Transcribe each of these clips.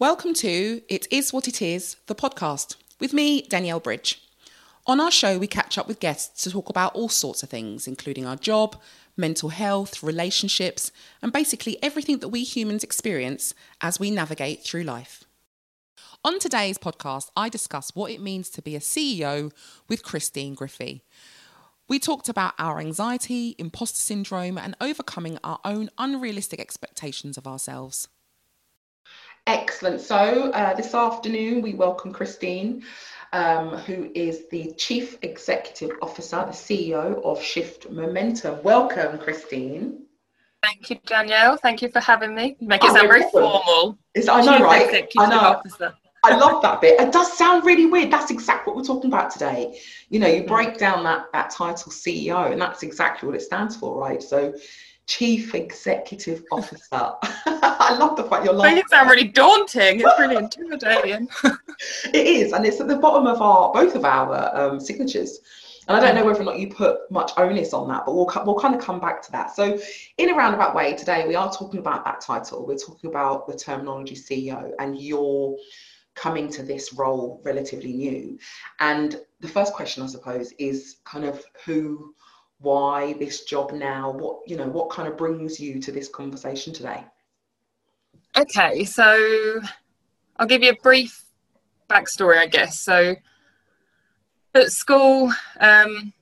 Welcome to It Is What It Is, the podcast, with me, Danielle Bridge. On our show, we catch up with guests to talk about all sorts of things, including our job, mental health, relationships, and basically everything that we humans experience as we navigate through life. On today's podcast, I discuss what it means to be a CEO with Christine Griffey. We talked about our anxiety, imposter syndrome, and overcoming our own unrealistic expectations of ourselves. Excellent. So uh, this afternoon we welcome Christine, um, who is the Chief Executive Officer, the CEO of Shift Momentum. Welcome, Christine. Thank you, Danielle. Thank you for having me. Make it oh, sound very formal. It's, I know, Chief right? Executive I know. Officer. I love that bit. It does sound really weird. That's exactly what we're talking about today. You know, you mm. break down that that title CEO, and that's exactly what it stands for, right? So Chief Executive Officer. I love the fact you're like. It sounds really daunting. It's really intimidating. it is, and it's at the bottom of our both of our um, signatures. And I don't know whether or not you put much onus on that, but we'll we'll kind of come back to that. So, in a roundabout way, today we are talking about that title. We're talking about the terminology CEO, and your coming to this role relatively new. And the first question, I suppose, is kind of who why this job now? What you know what kind of brings you to this conversation today? Okay so i'll give you a brief backstory i guess. So at school um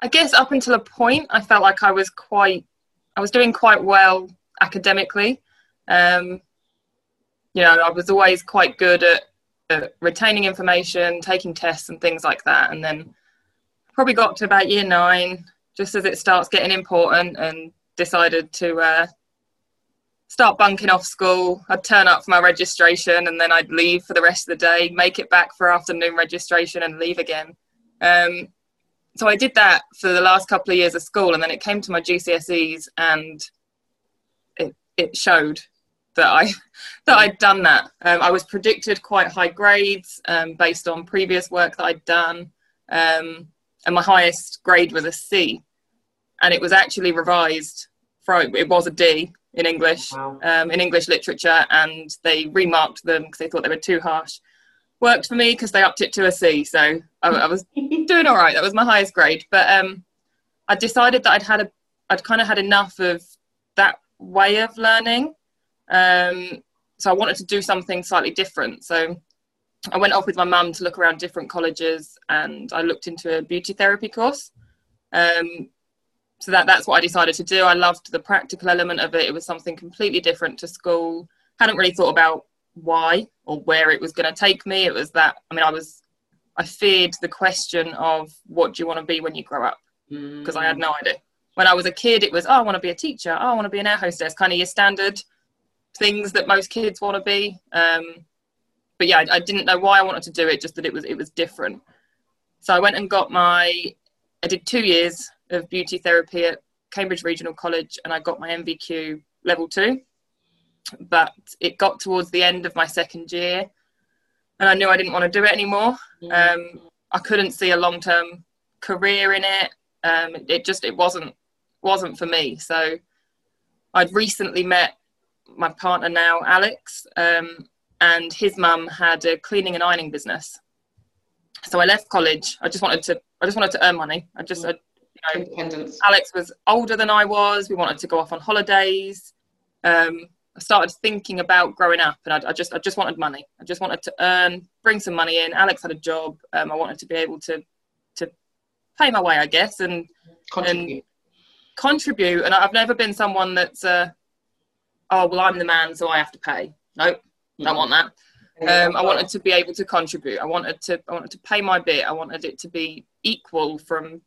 i guess up until a point i felt like i was quite i was doing quite well academically. Um you know i was always quite good at, at retaining information taking tests and things like that. And then probably got to about year nine, just as it starts getting important, and decided to uh, start bunking off school. I'd turn up for my registration and then I'd leave for the rest of the day, make it back for afternoon registration, and leave again. Um, so I did that for the last couple of years of school, and then it came to my GCSEs, and it it showed that I that I'd done that. Um, I was predicted quite high grades um, based on previous work that I'd done. And my highest grade was a C, and it was actually revised from it was a D in English, wow. um, in English literature, and they remarked them because they thought they were too harsh. Worked for me because they upped it to a C, so I, I was doing all right. That was my highest grade, but um, I decided that I'd had a, I'd kind of had enough of that way of learning. Um, so I wanted to do something slightly different. So I went off with my mum to look around different colleges and I looked into a beauty therapy course. Um, so that, that's what I decided to do. I loved the practical element of it. It was something completely different to school. Hadn't really thought about why or where it was going to take me. It was that, I mean, I was, I feared the question of what do you want to be when you grow up? Because mm. I had no idea. When I was a kid, it was, oh, I want to be a teacher. Oh, I want to be an air hostess, kind of your standard things that most kids want to be. Um, but yeah, I, I, didn't know why I wanted to do it. Just that it was it was different. So I went and got my. I did two years of beauty therapy at Cambridge Regional College, and I got my NVQ level two. But it got towards the end of my second year, and I knew I didn't want to do it anymore. Mm. Um, I couldn't see a long term career in it. Um, it, it just it wasn't wasn't for me. So I'd recently met my partner now, Alex, um, and his mum had a cleaning and ironing business. So I left college. I just wanted to. I just wanted to earn money. I just. I, you know, Alex was older than I was. We wanted to go off on holidays. Um, I started thinking about growing up, and I, I, just. I just wanted money. I just wanted to earn, bring some money in. Alex had a job. Um, I wanted to be able to, to pay my way, I guess, and contribute. And contribute. And I've never been someone that's. Uh, oh well, I'm the man, so I have to pay. Nope I want that. Um, I wanted to be able to contribute. I wanted to. I wanted to pay my bit. I wanted it to be equal from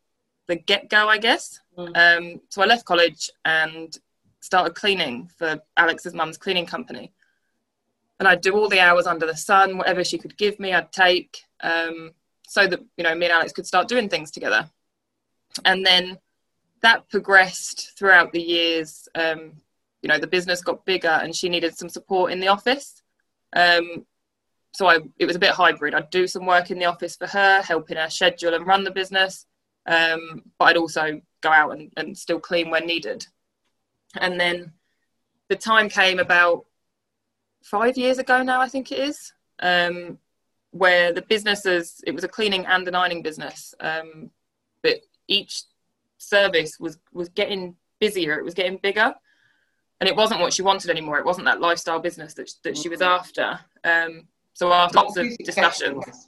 the get go, I guess. Mm. Um, so I left college and started cleaning for Alex's mum's cleaning company. And I'd do all the hours under the sun, whatever she could give me, I'd take, um, so that you know me and Alex could start doing things together. And then that progressed throughout the years. Um, you know the business got bigger and she needed some support in the office. Um, so I it was a bit hybrid. I'd do some work in the office for her, helping her schedule and run the business, um, but I'd also go out and, and still clean when needed. And then the time came about five years ago now, I think it is, um, where the businesses it was a cleaning and an ironing business, um, but each service was was getting busier. It was getting bigger, and it wasn't what she wanted anymore. It wasn't that lifestyle business that that she was mm-hmm. after. Um, so after lots of discussions,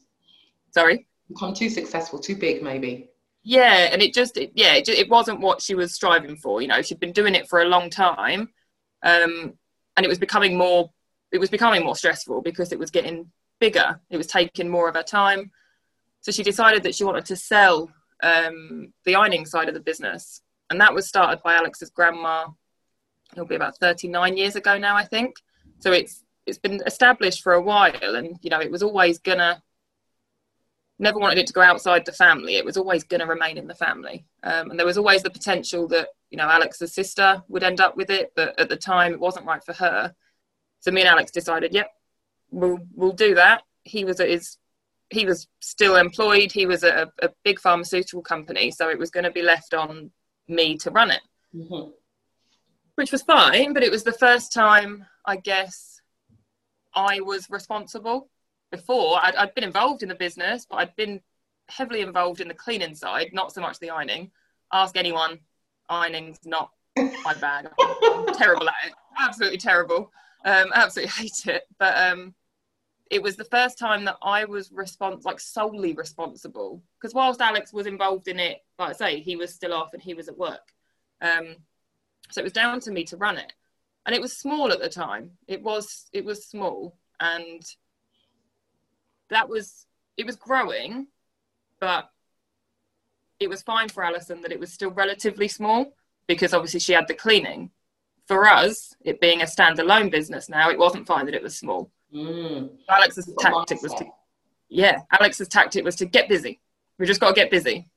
sorry, become too successful, too big, maybe. Yeah, and it just it, yeah, it, it wasn't what she was striving for. You know, she'd been doing it for a long time, um, and it was becoming more it was becoming more stressful because it was getting bigger. It was taking more of her time. So she decided that she wanted to sell um, the ironing side of the business, and that was started by Alex's grandma. It'll be about 39 years ago now, I think. So it's it's been established for a while, and you know it was always gonna. Never wanted it to go outside the family. It was always to remain in the family, um, and there was always the potential that you know Alex's sister would end up with it, but at the time it wasn't right for her. So me and Alex decided, yep, we'll we'll do that. He was at his he was still employed. He was at a, a big pharmaceutical company, so it was going to be left on me to run it, mm-hmm. Which was fine. But it was the first time, I guess, I was responsible. Before I'd, I'd been involved in the business, but I'd been heavily involved in the cleaning side, not so much the ironing. Ask anyone, ironing's not my bag. I'm terrible at it. Absolutely terrible. Um, absolutely hate it. But um, it was the first time that I was respons- like solely responsible. Because whilst Alex was involved in it, like I say, he was still off and he was at work. Um, so it was down to me to run it. And it was small at the time. It was it was small and that was it was growing, but it was fine for Alison that it was still relatively small because obviously she had the cleaning for us, it being a standalone business now, it wasn't fine that it was small. Mm. Alex's tactic was to, yeah, Alex's tactic was to get busy. We just got to get busy.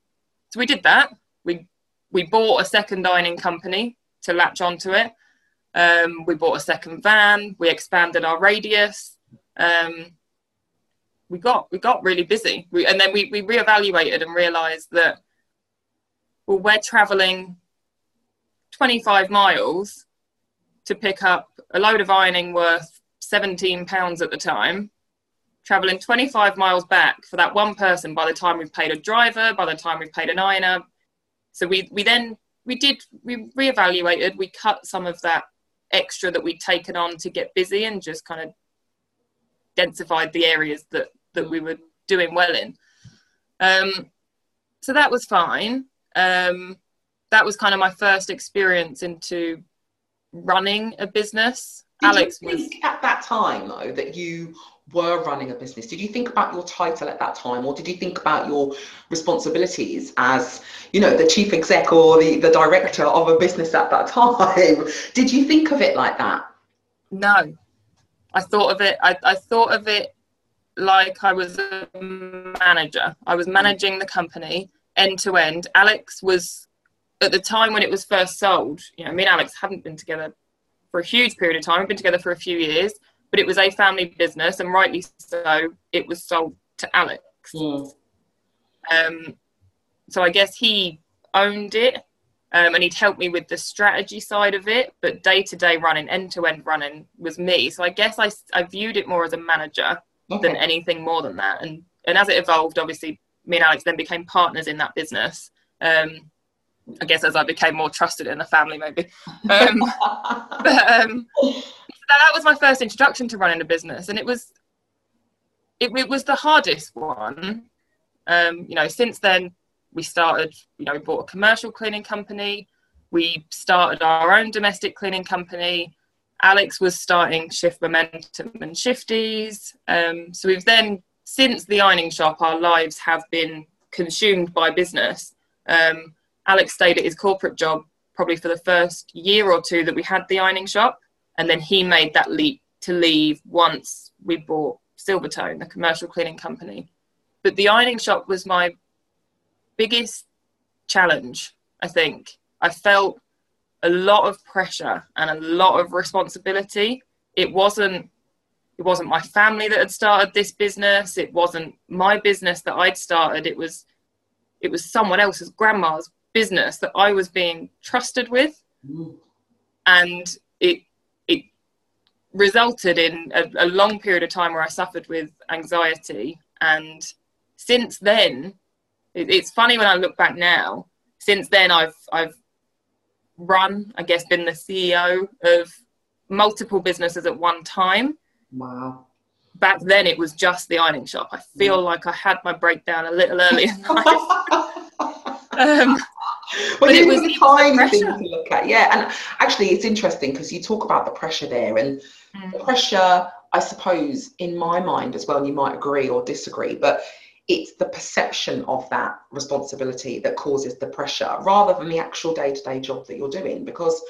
So we did that. We we bought a second dining company to latch onto it. Um, we bought a second van. We expanded our radius. Um, we got we got really busy. We, and then we we reevaluated and realised that well, we're travelling 25 miles to pick up a load of ironing worth 17 pounds at the time traveling 25 miles back for that one person by the time we've paid a driver by the time we've paid an ironer so we we then we did we reevaluated we cut some of that extra that we'd taken on to get busy and just kind of densified the areas that that we were doing well in um, so that was fine um, that was kind of my first experience into running a business. Did Alex you think was at that time though that you were running a business. Did you think about your title at that time, or did you think about your responsibilities as, you know, the chief exec or the, the director of a business at that time? Did you think of it like that? No, I thought of it. I, I thought of it like I was a manager. I was managing the company end to end. Alex was at the time when it was first sold, you know, me and Alex hadn't been together for a huge period of time. We've been together for a few years, but it was a family business, and rightly so, it was sold to Alex. Mm. Um, so I guess he owned it, um, and he'd helped me with the strategy side of it, but day to day running, end to end running was me. So I guess I, I viewed it more as a manager okay. than anything more than that. And and as it evolved, obviously, me and Alex then became partners in that business. Um, I guess as I became more trusted in the family, maybe. Um, but um, that was my first introduction to running a business, and it was it, it was the hardest one. Um, you know, since then we started. You know, we bought a commercial cleaning company. We started our own domestic cleaning company. Alex was starting Shift Momentum and Shifties. Um, so we've then, since the ironing shop, our lives have been consumed by business. Um, Alex stayed at his corporate job probably for the first year or two that we had the ironing shop. And then he made that leap to leave once we bought Silvertone, the commercial cleaning company. But the ironing shop was my biggest challenge, I think. I felt a lot of pressure and a lot of responsibility. It wasn't it wasn't my family that had started this business. It wasn't my business that I'd started. It was it was someone else's grandma's business that I was being trusted with. Mm. And it it resulted in a, a long period of time where I suffered with anxiety. And since then, it, it's funny when I look back now. Since then, I've I've run, I guess, been the CEO of multiple businesses at one time. Wow. Back then, it was just the ironing shop. I feel mm. like I had my breakdown a little early um, but it was a tiny thing to look at. Yeah, and actually, it's interesting because you talk about the pressure there, and mm. the pressure, I suppose, in my mind as well. And you might agree or disagree, but it's the perception of that responsibility that causes the pressure rather than the actual day-to-day job that you're doing because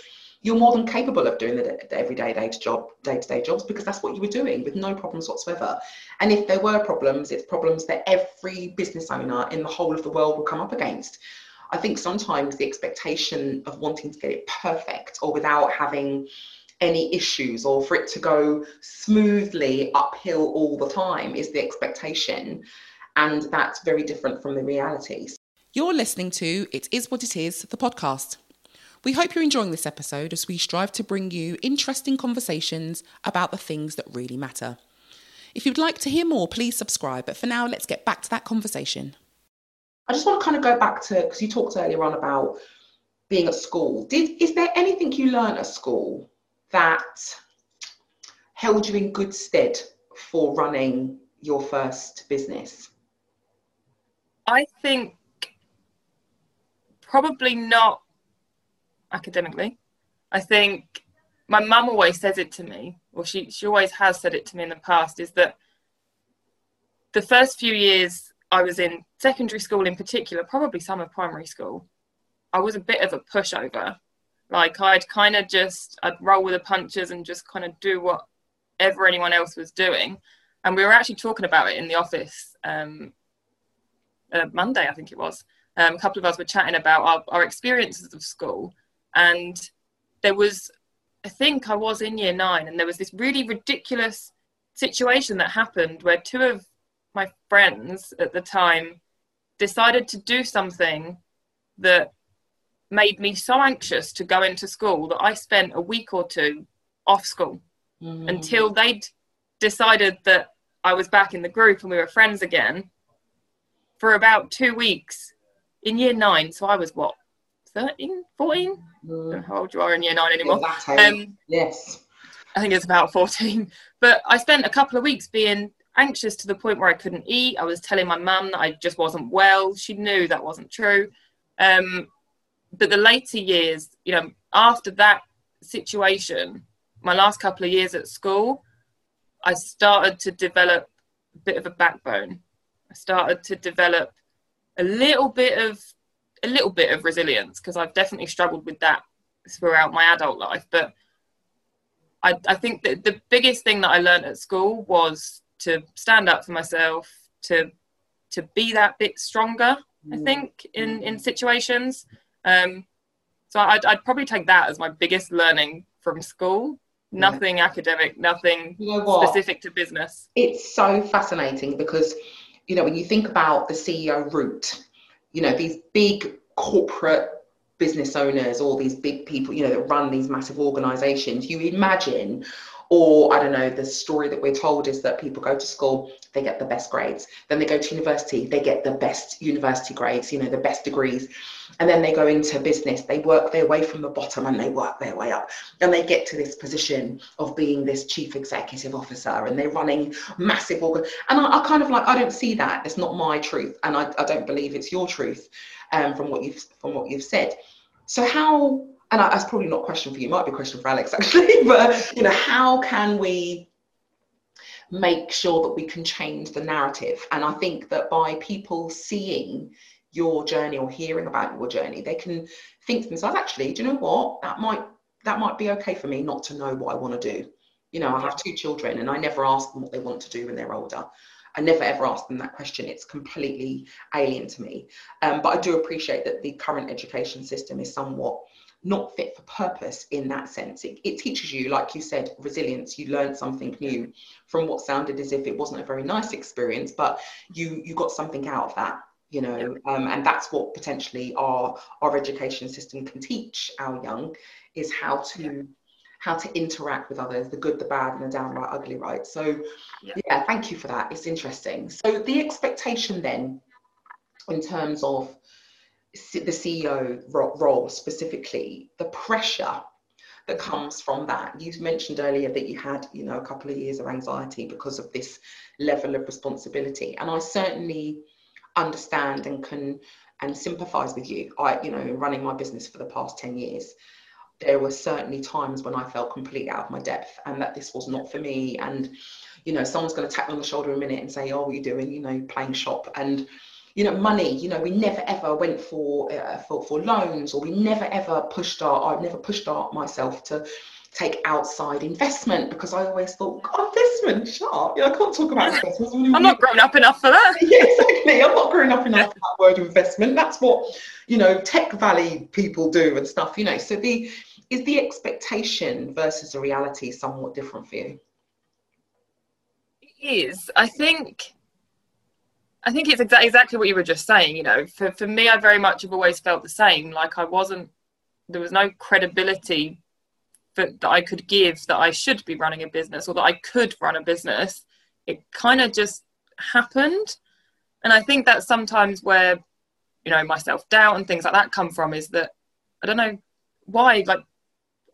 you're more than capable of doing the, everyday day to job day-to-day jobs because that's what you were doing with no problems whatsoever and if there were problems it's problems that every business owner in the whole of the world will come up against i think sometimes the expectation of wanting to get it perfect or without having any issues or for it to go smoothly uphill all the time is the expectation and that's very different from the realities. You're listening to It Is What It Is, the podcast. We hope you're enjoying this episode as we strive to bring you interesting conversations about the things that really matter. If you'd like to hear more, please subscribe. But for now, let's get back to that conversation. I just want to kind of go back to because you talked earlier on about being at school. Did is there anything you learned at school that held you in good stead for running your first business? I think probably not academically. I think my mum always says it to me, or she, she always has said it to me in the past, is that the first few years I was in secondary school in particular, probably some of primary school, I was a bit of a pushover. Like I'd kind of just, I'd roll with the punches and just kind of do whatever anyone else was doing. And we were actually talking about it in the office um, uh, Monday, I think it was. Um, a couple of us were chatting about our, our experiences of school, and there was, I think I was in year nine, and there was this really ridiculous situation that happened where two of my friends at the time decided to do something that made me so anxious to go into school that I spent a week or two off school mm. until they'd decided that I was back in the group and we were friends again for about two weeks in year nine. So I was what, 13, 14? Mm. how old you are in year nine anymore. Um, yes. I think it's about 14. But I spent a couple of weeks being anxious to the point where I couldn't eat. I was telling my mum that I just wasn't well. She knew that wasn't true. Um, but the later years, you know, after that situation, my last couple of years at school, I started to develop a bit of a backbone. I started to develop a little bit of a little bit of resilience because I've definitely struggled with that throughout my adult life. But I, I think that the biggest thing that I learned at school was to stand up for myself, to to be that bit stronger. I mm. think in in situations. Um, so I'd, I'd probably take that as my biggest learning from school nothing yeah. academic, nothing you know specific to business. It's so fascinating because you know, when you think about the CEO route, you know, these big corporate business owners, all these big people, you know, that run these massive organizations, you imagine or I don't know, the story that we're told is that people go to school, they get the best grades. Then they go to university, they get the best university grades, you know, the best degrees. And then they go into business, they work their way from the bottom and they work their way up. And they get to this position of being this chief executive officer and they're running massive organ. And I, I kind of like, I don't see that. It's not my truth. And I, I don't believe it's your truth um, from what you've from what you've said. So how and that's probably not a question for you, it might be a question for Alex actually, but you know, how can we make sure that we can change the narrative? And I think that by people seeing your journey or hearing about your journey, they can think to themselves, actually, do you know what? That might that might be okay for me not to know what I want to do. You know, I have two children and I never ask them what they want to do when they're older. I never ever ask them that question. It's completely alien to me. Um, but I do appreciate that the current education system is somewhat not fit for purpose in that sense. It, it teaches you, like you said, resilience. You learn something new from what sounded as if it wasn't a very nice experience, but you you got something out of that you know um, and that's what potentially our our education system can teach our young is how to how to interact with others the good the bad and the downright ugly right so yeah. yeah thank you for that it's interesting so the expectation then in terms of the CEO role specifically, the pressure that comes from that. You mentioned earlier that you had, you know, a couple of years of anxiety because of this level of responsibility, and I certainly understand and can and sympathise with you. I, you know, running my business for the past ten years, there were certainly times when I felt completely out of my depth, and that this was not for me. And you know, someone's going to tap me on the shoulder a minute and say, "Oh, what are you doing?" You know, playing shop and you know, money, you know, we never ever went for, uh, for, for loans or we never ever pushed our, I've never pushed our, myself to take outside investment because I always thought, God, investment, shut up. You know, I can't talk about investment. I'm not grown up enough for that. yeah, exactly. I'm not grown up enough for that word investment. That's what, you know, tech valley people do and stuff, you know. So the is the expectation versus the reality somewhat different for you? It is. I think I think it's exa- exactly what you were just saying. You know, for, for me, I very much have always felt the same. Like I wasn't, there was no credibility that, that I could give that I should be running a business or that I could run a business. It kind of just happened. And I think that's sometimes where, you know, my self doubt and things like that come from is that I don't know why, like,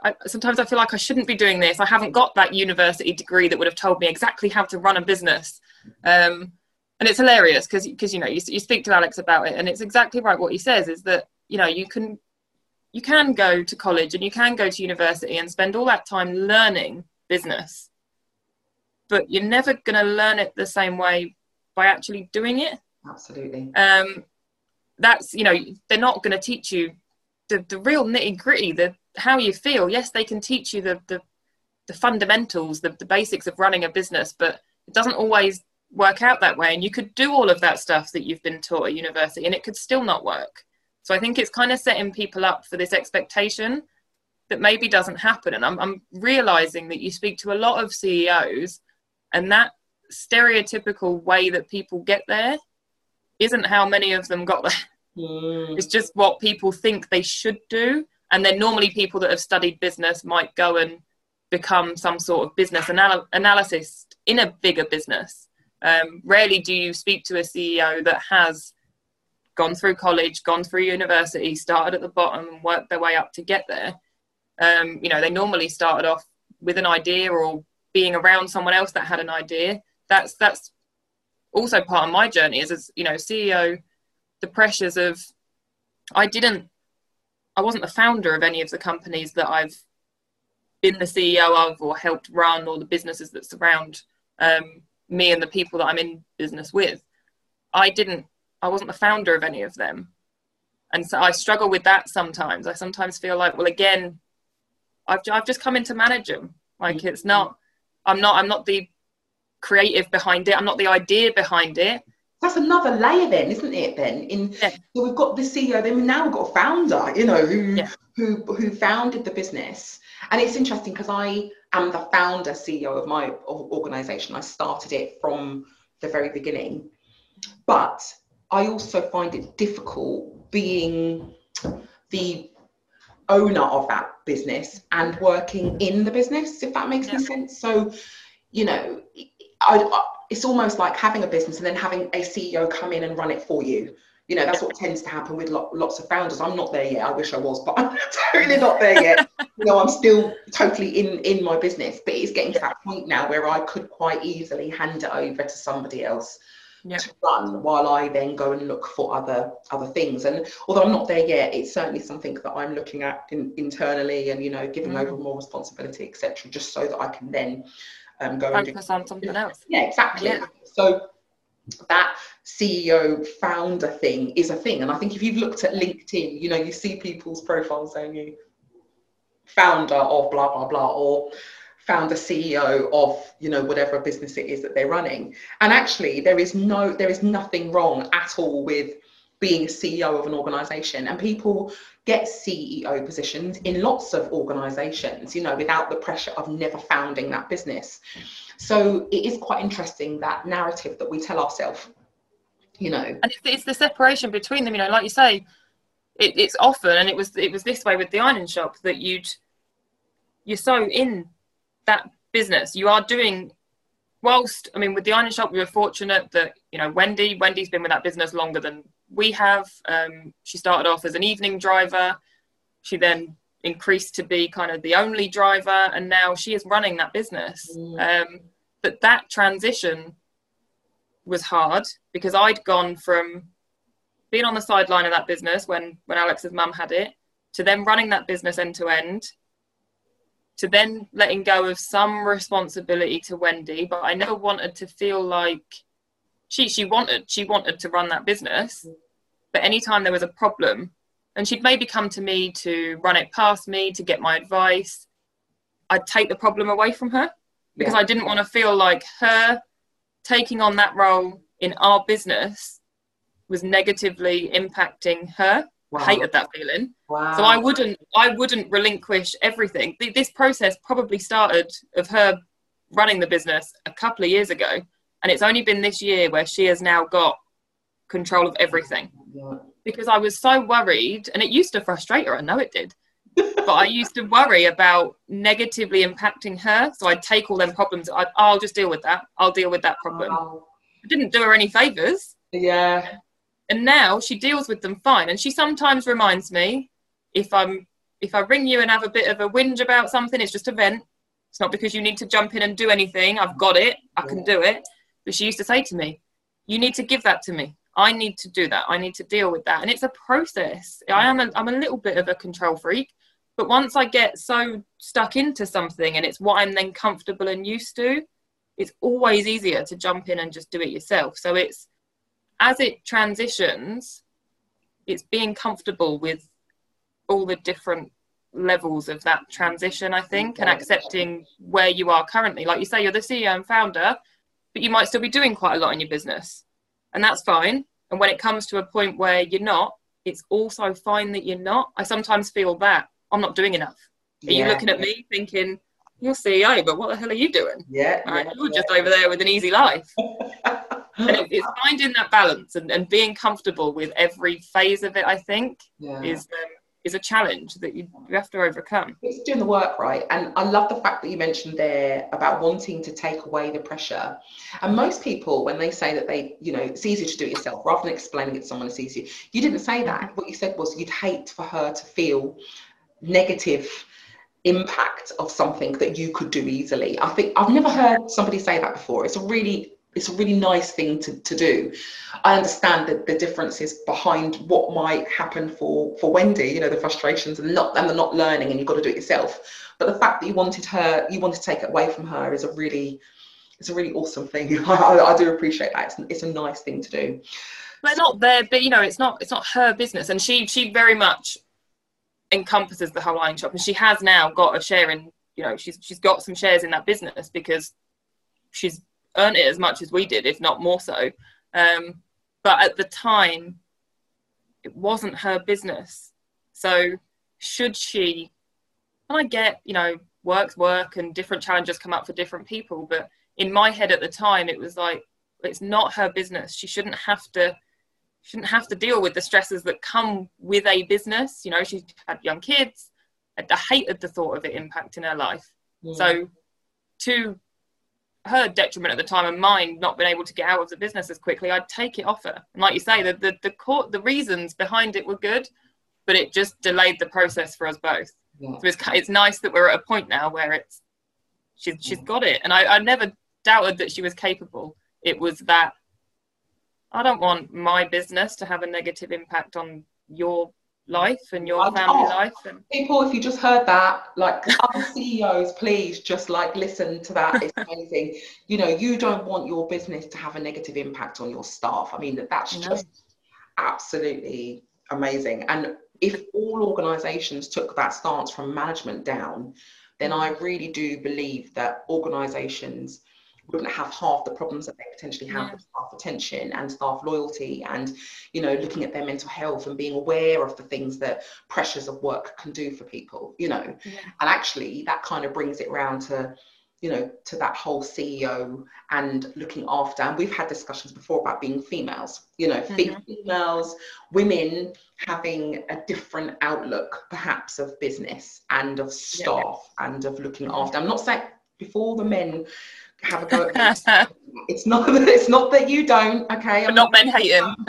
I, sometimes I feel like I shouldn't be doing this. I haven't got that university degree that would have told me exactly how to run a business. Um, and it's hilarious because because you know you, you speak to alex about it and it's exactly right what he says is that you know you can you can go to college and you can go to university and spend all that time learning business but you're never going to learn it the same way by actually doing it. Absolutely. Um that's you know they're not going to teach you the, the real nitty gritty the how you feel. Yes they can teach you the the, the fundamentals the, the basics of running a business but it doesn't always work out that way and you could do all of that stuff that you've been taught at university and it could still not work. So i think it's kind of setting people up for this expectation that maybe doesn't happen and i'm, I'm realizing that you speak to a lot of ceos and that stereotypical way that people get there isn't how many of them got there. Mm. it's just what people think they should do and then normally people that have studied business might go and become some sort of business anal- analysis in a bigger business um, rarely do you speak to a CEO that has gone through college, gone through university, started at the bottom and worked their way up to get there. Um, you know, they normally started off with an idea or being around someone else that had an idea. That's that's also part of my journey as, as you know, CEO. The pressures of I didn't, I wasn't the founder of any of the companies that I've been the CEO of or helped run or the businesses that surround um, me and the people that I'm in business with. I didn't, I wasn't the founder of any of them. And so I struggle with that sometimes. I sometimes feel like, well, again, I've, I've just come in to manage them. Like mm-hmm. it's not, I'm not, I'm not the creative behind it. I'm not the idea behind it. That's another layer then, isn't it? Then in yeah. so we've got the CEO, then now we've got a founder, you know, who yeah. who who founded the business. And it's interesting because I am the founder CEO of my organization. I started it from the very beginning. But I also find it difficult being the owner of that business and working in the business, if that makes yeah. any sense. So, you know, I, I, it's almost like having a business and then having a CEO come in and run it for you you know that's what tends to happen with lo- lots of founders. I'm not there yet. I wish i was but i'm totally not there yet. You know i'm still totally in in my business but it's getting to that point now where i could quite easily hand it over to somebody else yep. to run while i then go and look for other other things. And although i'm not there yet it's certainly something that i'm looking at in, internally and you know giving mm. over more responsibility etc just so that i can then um, go focus and do, on something else. Yeah exactly. Yeah. so that CEO founder thing is a thing. And I think if you've looked at LinkedIn, you know, you see people's profiles saying you founder of blah blah blah or founder CEO of, you know, whatever business it is that they're running. And actually there is no there is nothing wrong at all with being a CEO of an organization. And people get CEO positions in lots of organizations, you know, without the pressure of never founding that business. So it is quite interesting that narrative that we tell ourselves, you know. And it's, it's the separation between them, you know, like you say, it, it's often, and it was it was this way with the ironing shop that you'd you're so in that business, you are doing. Whilst I mean, with the ironing shop, we were fortunate that you know Wendy. Wendy's been with that business longer than we have. Um, she started off as an evening driver. She then increased to be kind of the only driver, and now she is running that business. Mm. Um, but that transition was hard because I'd gone from being on the sideline of that business when when Alex's mum had it to then running that business end to end to then letting go of some responsibility to Wendy but I never wanted to feel like she she wanted she wanted to run that business but anytime there was a problem and she'd maybe come to me to run it past me to get my advice I'd take the problem away from her because yeah. I didn't want to feel like her taking on that role in our business was negatively impacting her. Wow. I hated that feeling. Wow. So I wouldn't I wouldn't relinquish everything. This process probably started of her running the business a couple of years ago and it's only been this year where she has now got control of everything. Because I was so worried and it used to frustrate her, I know it did. but I used to worry about negatively impacting her. So I'd take all them problems. i will just deal with that. I'll deal with that problem. Wow. I didn't do her any favors. Yeah. And now she deals with them fine. And she sometimes reminds me if I'm if I ring you and have a bit of a whinge about something, it's just a vent. It's not because you need to jump in and do anything. I've got it. I can do it. But she used to say to me, "You need to give that to me. I need to do that. I need to deal with that." And it's a process. I am a, I'm a little bit of a control freak, but once I get so stuck into something and it's what I'm then comfortable and used to, it's always easier to jump in and just do it yourself. So it's as it transitions, it's being comfortable with all the different levels of that transition, I think, and accepting where you are currently. Like you say, you're the CEO and founder, but you might still be doing quite a lot in your business, and that's fine. And when it comes to a point where you're not, it's also fine that you're not. I sometimes feel that I'm not doing enough. Are yeah. you looking at me thinking, you're CEO, but what the hell are you doing? Yeah. Right? yeah you're yeah. just over there with an easy life. and it, it's finding that balance and, and being comfortable with every phase of it, I think, is um, is a challenge that you, you have to overcome. It's doing the work right. And I love the fact that you mentioned there about wanting to take away the pressure. And most people, when they say that they, you know, it's easier to do it yourself rather than explaining it to someone, it's easier. You didn't say that. Mm-hmm. What you said was you'd hate for her to feel negative impact of something that you could do easily. I think I've never heard somebody say that before. It's a really it's a really nice thing to, to do. I understand that the differences behind what might happen for for Wendy, you know, the frustrations and not and the not learning and you've got to do it yourself. But the fact that you wanted her, you want to take it away from her is a really it's a really awesome thing. I, I do appreciate that. It's, it's a nice thing to do. But not there, but you know, it's not it's not her business, and she she very much encompasses the whole ironing shop, and she has now got a share in. You know, she's she's got some shares in that business because she's earned it as much as we did, if not more so. Um, but at the time, it wasn't her business. So should she? And I get, you know, work's work, and different challenges come up for different people. But in my head at the time, it was like it's not her business. She shouldn't have to shouldn't have to deal with the stresses that come with a business. You know, she had young kids. I hated the thought of it impacting her life. Yeah. So, to her detriment at the time and mine not being able to get out of the business as quickly, I'd take it off her. And like you say, the the the, court, the reasons behind it were good, but it just delayed the process for us both. Yeah. So it's it's nice that we're at a point now where it's she's she's got it, and I, I never doubted that she was capable. It was that I don't want my business to have a negative impact on your life and your family oh, life. And... People, if you just heard that, like other CEOs, please just like listen to that. It's amazing. you know, you don't want your business to have a negative impact on your staff. I mean, that's no. just absolutely amazing. And if all organizations took that stance from management down, then mm. I really do believe that organizations wouldn't have half the problems that they potentially have yeah. with staff retention and staff loyalty and you know looking at their mental health and being aware of the things that pressures of work can do for people you know yeah. and actually that kind of brings it round to you know to that whole ceo and looking after and we've had discussions before about being females you know mm-hmm. females women having a different outlook perhaps of business and of staff yeah. and of looking after i'm not saying before the men have a go at it's not it's not that you don't okay? I'm not men hating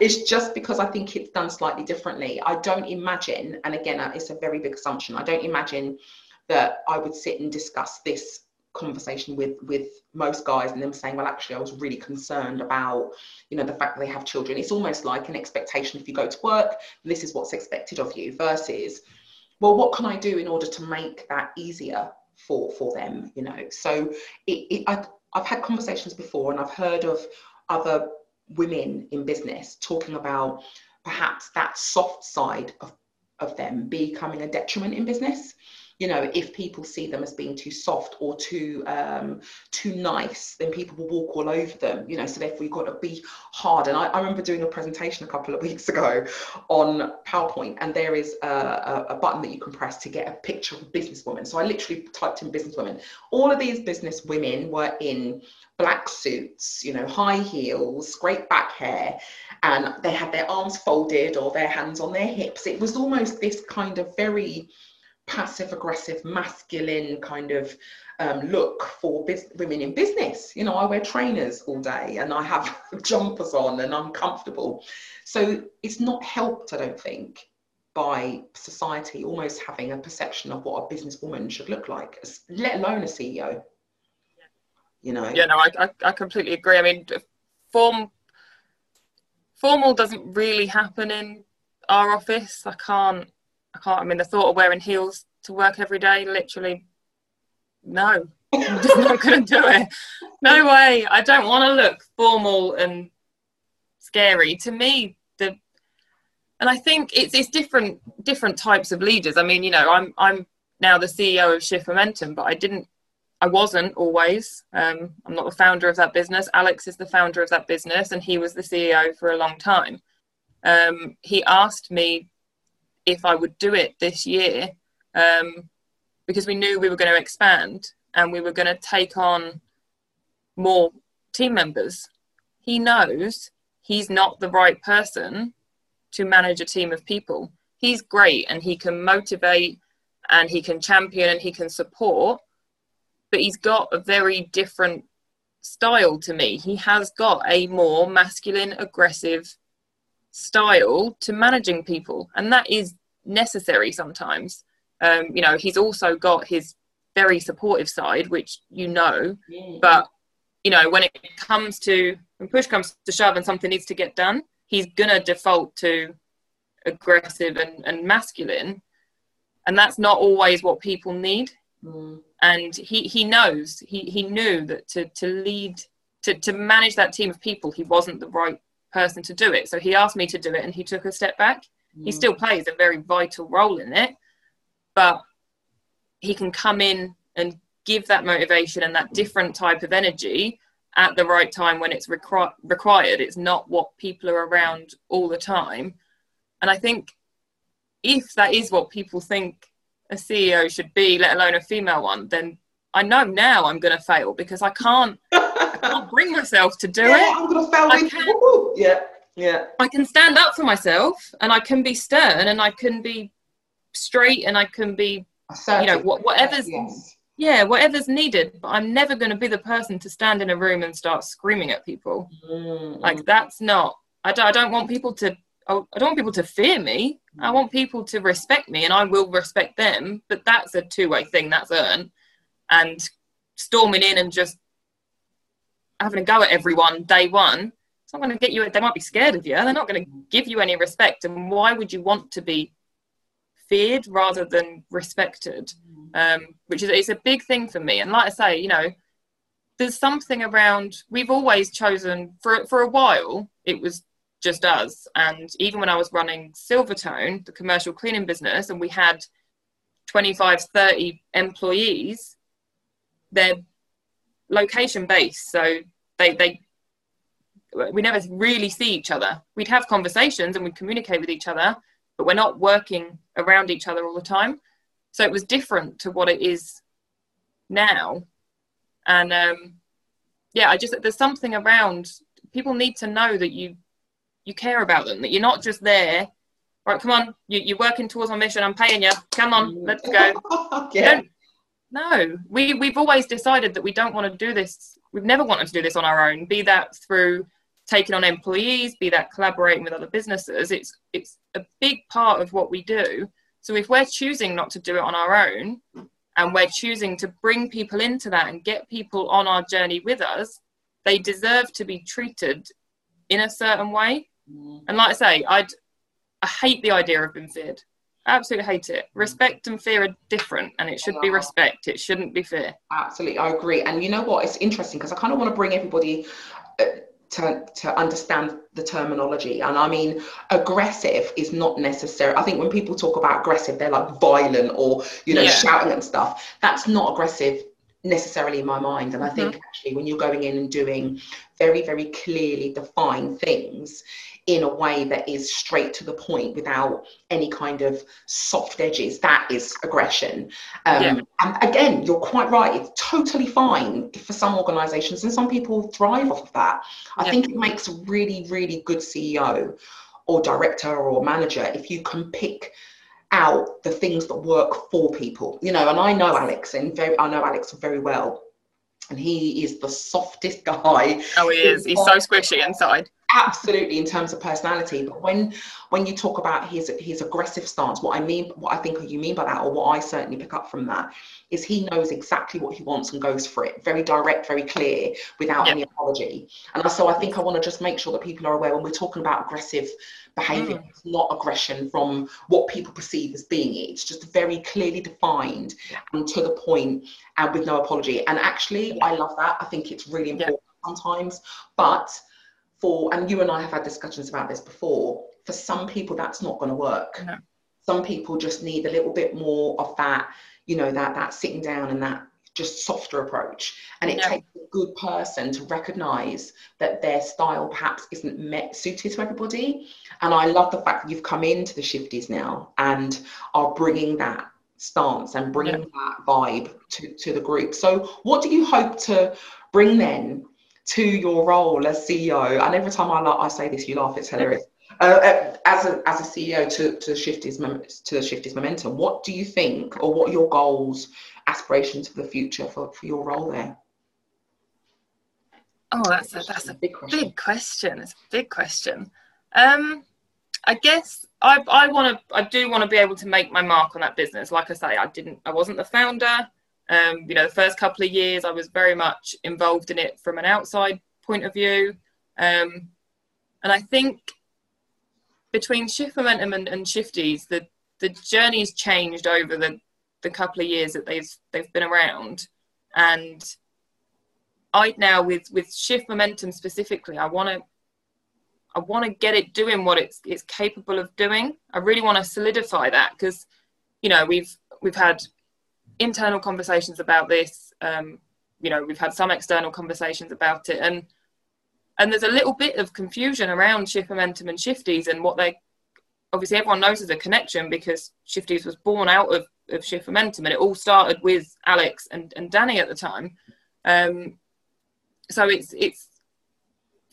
it's just because i think it's done slightly differently. I don't imagine and again uh, it's a very big assumption i don't imagine that i would sit and discuss this conversation with with most guys and them saying well actually i was really concerned about you know the fact that they have children. It's almost like an expectation if you go to work this is what's expected of you versus well what can i do in order to make that easier for for them you know. So it, it I've, I've had conversations before and i've heard of other women in business talking about perhaps that soft side of, of them becoming a detriment in business you know if people see them as being too soft or too um, too nice then people will walk all over them you know so therefore you've got to be hard. And I, I remember doing a presentation a couple of weeks ago on PowerPoint and there is a, a, a button that you can press to get a picture of a businesswoman. So I literally typed in businesswoman. All of these business women were in black suits, you know, high heels, great back hair, and they had their arms folded or their hands on their hips. It was almost this kind of very passive aggressive masculine kind of um, look for biz- women in business. You know i wear trainers all day and i have jumpers on and i'm comfortable. So it's not helped i don't think by society almost having a perception of what a businesswoman should look like let alone a ceo you know? Yeah no i, I, I completely agree. I mean form formal doesn't really happen in our office. I can't I can't. I mean, the thought of wearing heels to work every day, literally, no, I'm just not going to do it. No way. I don't want to look formal and scary. To me, the and I think it's it's different different types of leaders. I mean, you know, I'm I'm now the CEO of Shift Momentum, but I didn't. I wasn't always. Um, I'm not the founder of that business. Alex is the founder of that business, and he was the CEO for a long time. Um, he asked me if I would do it this year um, because we knew we were going to expand and we were going to take on more team members. He knows he's not the right person to manage a team of people. He's great and he can motivate and he can champion and he can support, but he's got a very different style to me. He has got a more masculine, aggressive style to managing people, and that is necessary sometimes. Um, you know, he's also got his very supportive side, which you know, yeah. but you know, when it comes to when push comes to shove and something needs to get done, he's gonna default to aggressive and, and masculine, and that's not always what people need. Mm. And he he knows he he knew that to to lead to to manage that team of people, he wasn't the right person to do it. So he asked me to do it, and he took a step back. Mm. He still plays a very vital role in it, but he can come in and give that motivation and that different type of energy at the right time when it's requ- required. It's not what people are around all the time. And I think if that is what people think a CEO should be, let alone a female one, then I know now I'm going to fail because I can't, I can't bring myself to do yeah, it. I'm going to fail. Yeah. Yeah. I can stand up for myself and I can be stern and I can be straight and I can be, you know, whatever's, yes. yeah, whatever's needed. But I'm never going to be the person to stand in a room and start screaming at people. Mm-hmm. Like, that's not, I don't, I don't want people to, I don't want people to fear me. I want people to respect me and I will respect them. But that's a two way thing, that's earned. And storming in and just having a go at everyone day one it's not going to get you they might be scared of you. They're not going to give you any respect. And why would you want to be feared rather than respected? Um, which is it's a big thing for me. And like i say you know there's something around we've always chosen for for a while it was just us. And even when i was running silvertone the commercial cleaning business and we had 25 30 employees there location based, so they they we never really see each other. We'd have conversations and we'd communicate with each other, but we're not working around each other all the time. So it was different to what it is now. And um, yeah, I just there's something around people need to know that you you care about them, that you're not just there. Right, come on, you, you're working towards my mission. I'm paying you. Come on, let's go. yeah. No, we we've always decided that we don't want to do this. We've never wanted to do this on our own. Be that through taking on employees, be that collaborating with other businesses. It's it's a big part of what we do. So if we're choosing not to do it on our own, and we're choosing to bring people into that and get people on our journey with us, they deserve to be treated in a certain way. Mm. And like I say, I'd I hate the idea of being feared. Absolutely hate it. Respect and fear are different, and it should be respect. It shouldn't be fear. Absolutely, I agree. And you know what? It's interesting because I kind of want to bring everybody uh, to, to understand the terminology. And I mean, aggressive is not necessary. I think when people talk about aggressive, they're like violent or, you know, yeah. shouting and stuff. That's not aggressive necessarily in my mind. And mm-hmm. I think actually when you're going in and doing very, very clearly defined things, in a way that is straight to the point without any kind of soft edges. That is aggression. Um, yeah. And again, you're quite right. It's totally fine for some organizations, and some people thrive off of that. I yeah. think it makes a really, really good CEO or director or manager if you can pick out the things that work for people you know and i know alex and very i know alex very well and he is the softest guy. Oh, he is. He's so squishy inside. Absolutely, in terms of personality. But when when you talk about his his aggressive stance, what I mean, what I think you mean by that, or what I certainly pick up from that, is he knows exactly what he wants and goes for it. Very direct, very clear, without yep. any apology. And so I think I want to just make sure that people are aware when we're talking about aggressive behavior. Mm. It's not aggression from what people perceive as being it. It's just very clearly defined and to the point and with no apology. And actually, I love that. I think it's really important sometimes. But for, and you and I have had discussions about this before, for some people, that's not going to work. No. Some people just need a little bit more of that, you know, that that sitting down and that just softer approach. And it yeah. takes a good person to recognize that their style perhaps isn't met, suited to everybody. And I love the fact that you've come into the shifties now and are bringing that stance and bringing that vibe to, to the group. So, what do you hope to bring then to your role as CEO? And every time I, I say this, you laugh, it's hilarious. Uh, uh as a as a CEO to to Shifties to the Shifties Momentum, what do you think, or what are your goals aspirations for the future for, for your role there? Oh, that's a that's a big question. Big question. It's a big question. Um, I guess I I want to I do want to be able to make my mark on that business. Like I say, I didn't I wasn't the founder. Um, you know, the first couple of years I was very much involved in it from an outside point of view. Um, and I think between Shift Momentum and, and Shifties, the the journey's changed over the the couple of years that they've they've been around and I now with with shift momentum specifically I want to I want to get it doing what it's it's capable of doing I really want to solidify that because you know we've we've had internal conversations about this um, you know we've had some external conversations about it and and there's a little bit of confusion around shift momentum and shifties and what they obviously everyone knows there's a connection because shifties was born out of of shift momentum and it all started with alex and, and danny at the time. Um, so it's it's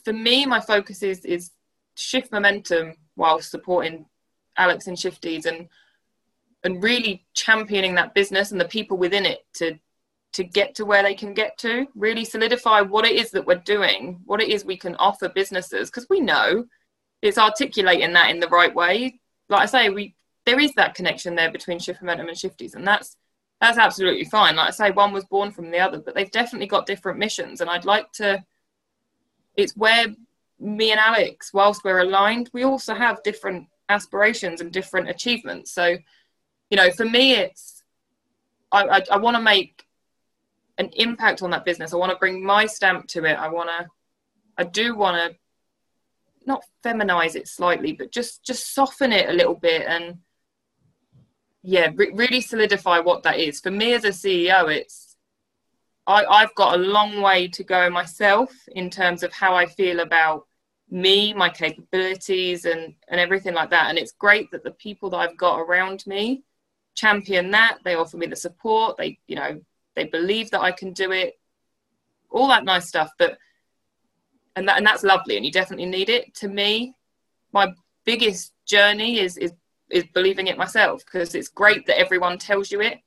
for me my focus is is shift momentum while supporting alex and shifties and and really championing that business and the people within it to to get to where they can get to really solidify what it is that we're doing what it is we can offer businesses because we know it's articulating that in the right way. Like i say we there is that connection there between shift momentum and shifties and that's that's absolutely fine. Like i say one was born from the other but they've definitely got different missions and i'd like to it's where me and alex whilst we're aligned we also have different aspirations and different achievements. So you know for me it's i i, I want to make an impact on that business. I want to bring my stamp to it. I want to i do want to not feminize it slightly but just just soften it a little bit and yeah re- really solidify what that is. For me as a ceo it's I, I've got a long way to go myself in terms of how I feel about me, my capabilities, and and everything like that. And it's great that the people that I've got around me champion that. They offer me the support. They, you know, they believe that I can do it. All that nice stuff. But and that and that's lovely, and you definitely need it. To me, my biggest journey is is is believing it myself because it's great that everyone tells you it.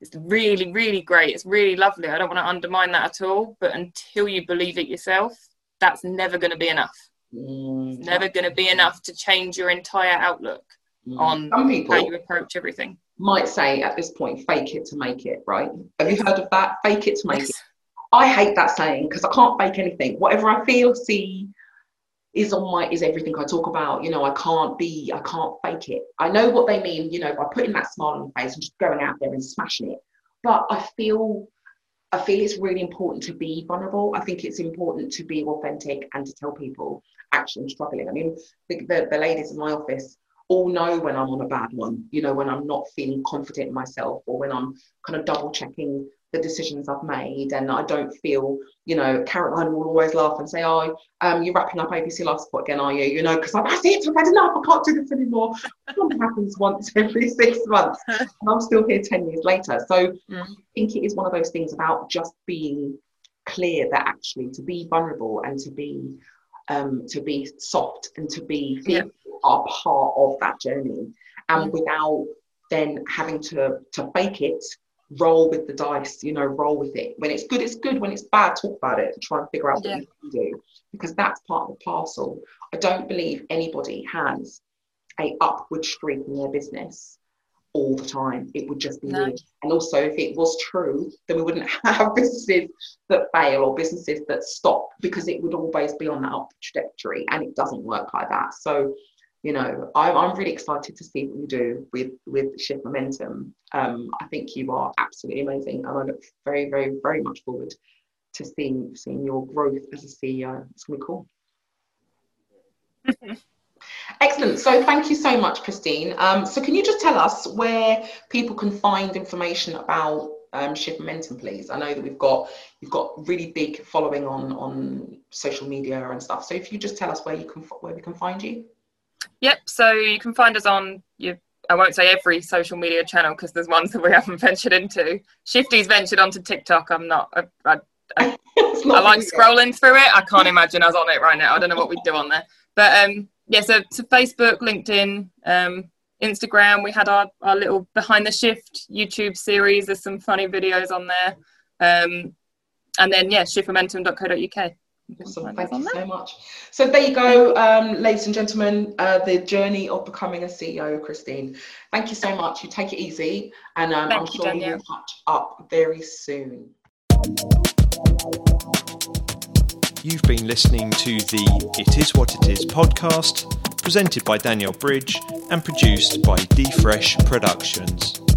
It's really, really great. It's really lovely. I don't want to undermine that at all. But until you believe it yourself, that's never going to be enough. Mm. It's never going to be enough to change your entire outlook mm. on Some people how you approach everything. Might say at this point, fake it to make it, right? Have you heard of that? Fake it to make yes. it. I hate that saying because I can't fake anything. Whatever I feel, see, is on my is everything I talk about. You know, I can't be, I can't fake it. I know what they mean, you know, by putting that smile on your face and just going out there and smashing it. But I feel I feel it's really important to be vulnerable. I think it's important to be authentic and to tell people actually I'm struggling. I mean, the, the, the ladies in my office all know when I'm on a bad one, you know, when I'm not feeling confident in myself or when I'm kind of double checking the decisions I've made and I don't feel, you know, Caroline will always laugh and say, oh, um, you're wrapping up ABC Life Support again, are you? You know, because that's it, I've had enough, I can't do this anymore. It happens once every six months and I'm still here 10 years later. So mm. I think it is one of those things about just being clear that actually to be vulnerable and to be um, to be soft and to be yeah. Are part of that journey and mm. without then having to to fake it roll with the dice, you know, roll with it. When it's good, it's good. When it's bad, talk about it and try and figure out what yeah. you can do because that's part of the parcel. I don't believe anybody has a upward streak in their business all the time. It would just be no. weird. And also, if it was true, then we wouldn't have businesses that fail or businesses that stop because it would always be on that up trajectory. And it doesn't work like that. So you know, I'm, I'm really excited to see what you do with with Shift Momentum. Um, I think you are absolutely amazing, and I look very, very, very much forward to seeing seeing your growth as a CEO. It's gonna be cool. Excellent. So thank you so much, Christine. Um, so can you just tell us where people can find information about um, Shift Momentum, please? I know that we've got you've got really big following on on social media and stuff. So if you just tell us where you can where we can find you. Yep. So you can find us on your I won't say every social media channel because there's ones that we haven't ventured into. Shifty's ventured onto TikTok. I'm not. I, I, I, I like scrolling through it. I can't imagine us on it right now. I don't know what we'd do on there. But um, yeah, so, so Facebook, LinkedIn, um, Instagram. We had our, our little behind the shift YouTube series. There's some funny videos on there. Um, and then yeah, shiftmomentum.co.uk. Awesome. Thank you so much. So there you go, um, ladies and gentlemen, uh, the journey of becoming a CEO, Christine. Thank you so much. You take it easy, and um, I'm sure we will catch up very soon. You've been listening to the It Is What It Is podcast, presented by Danielle Bridge and produced by D Fresh Productions.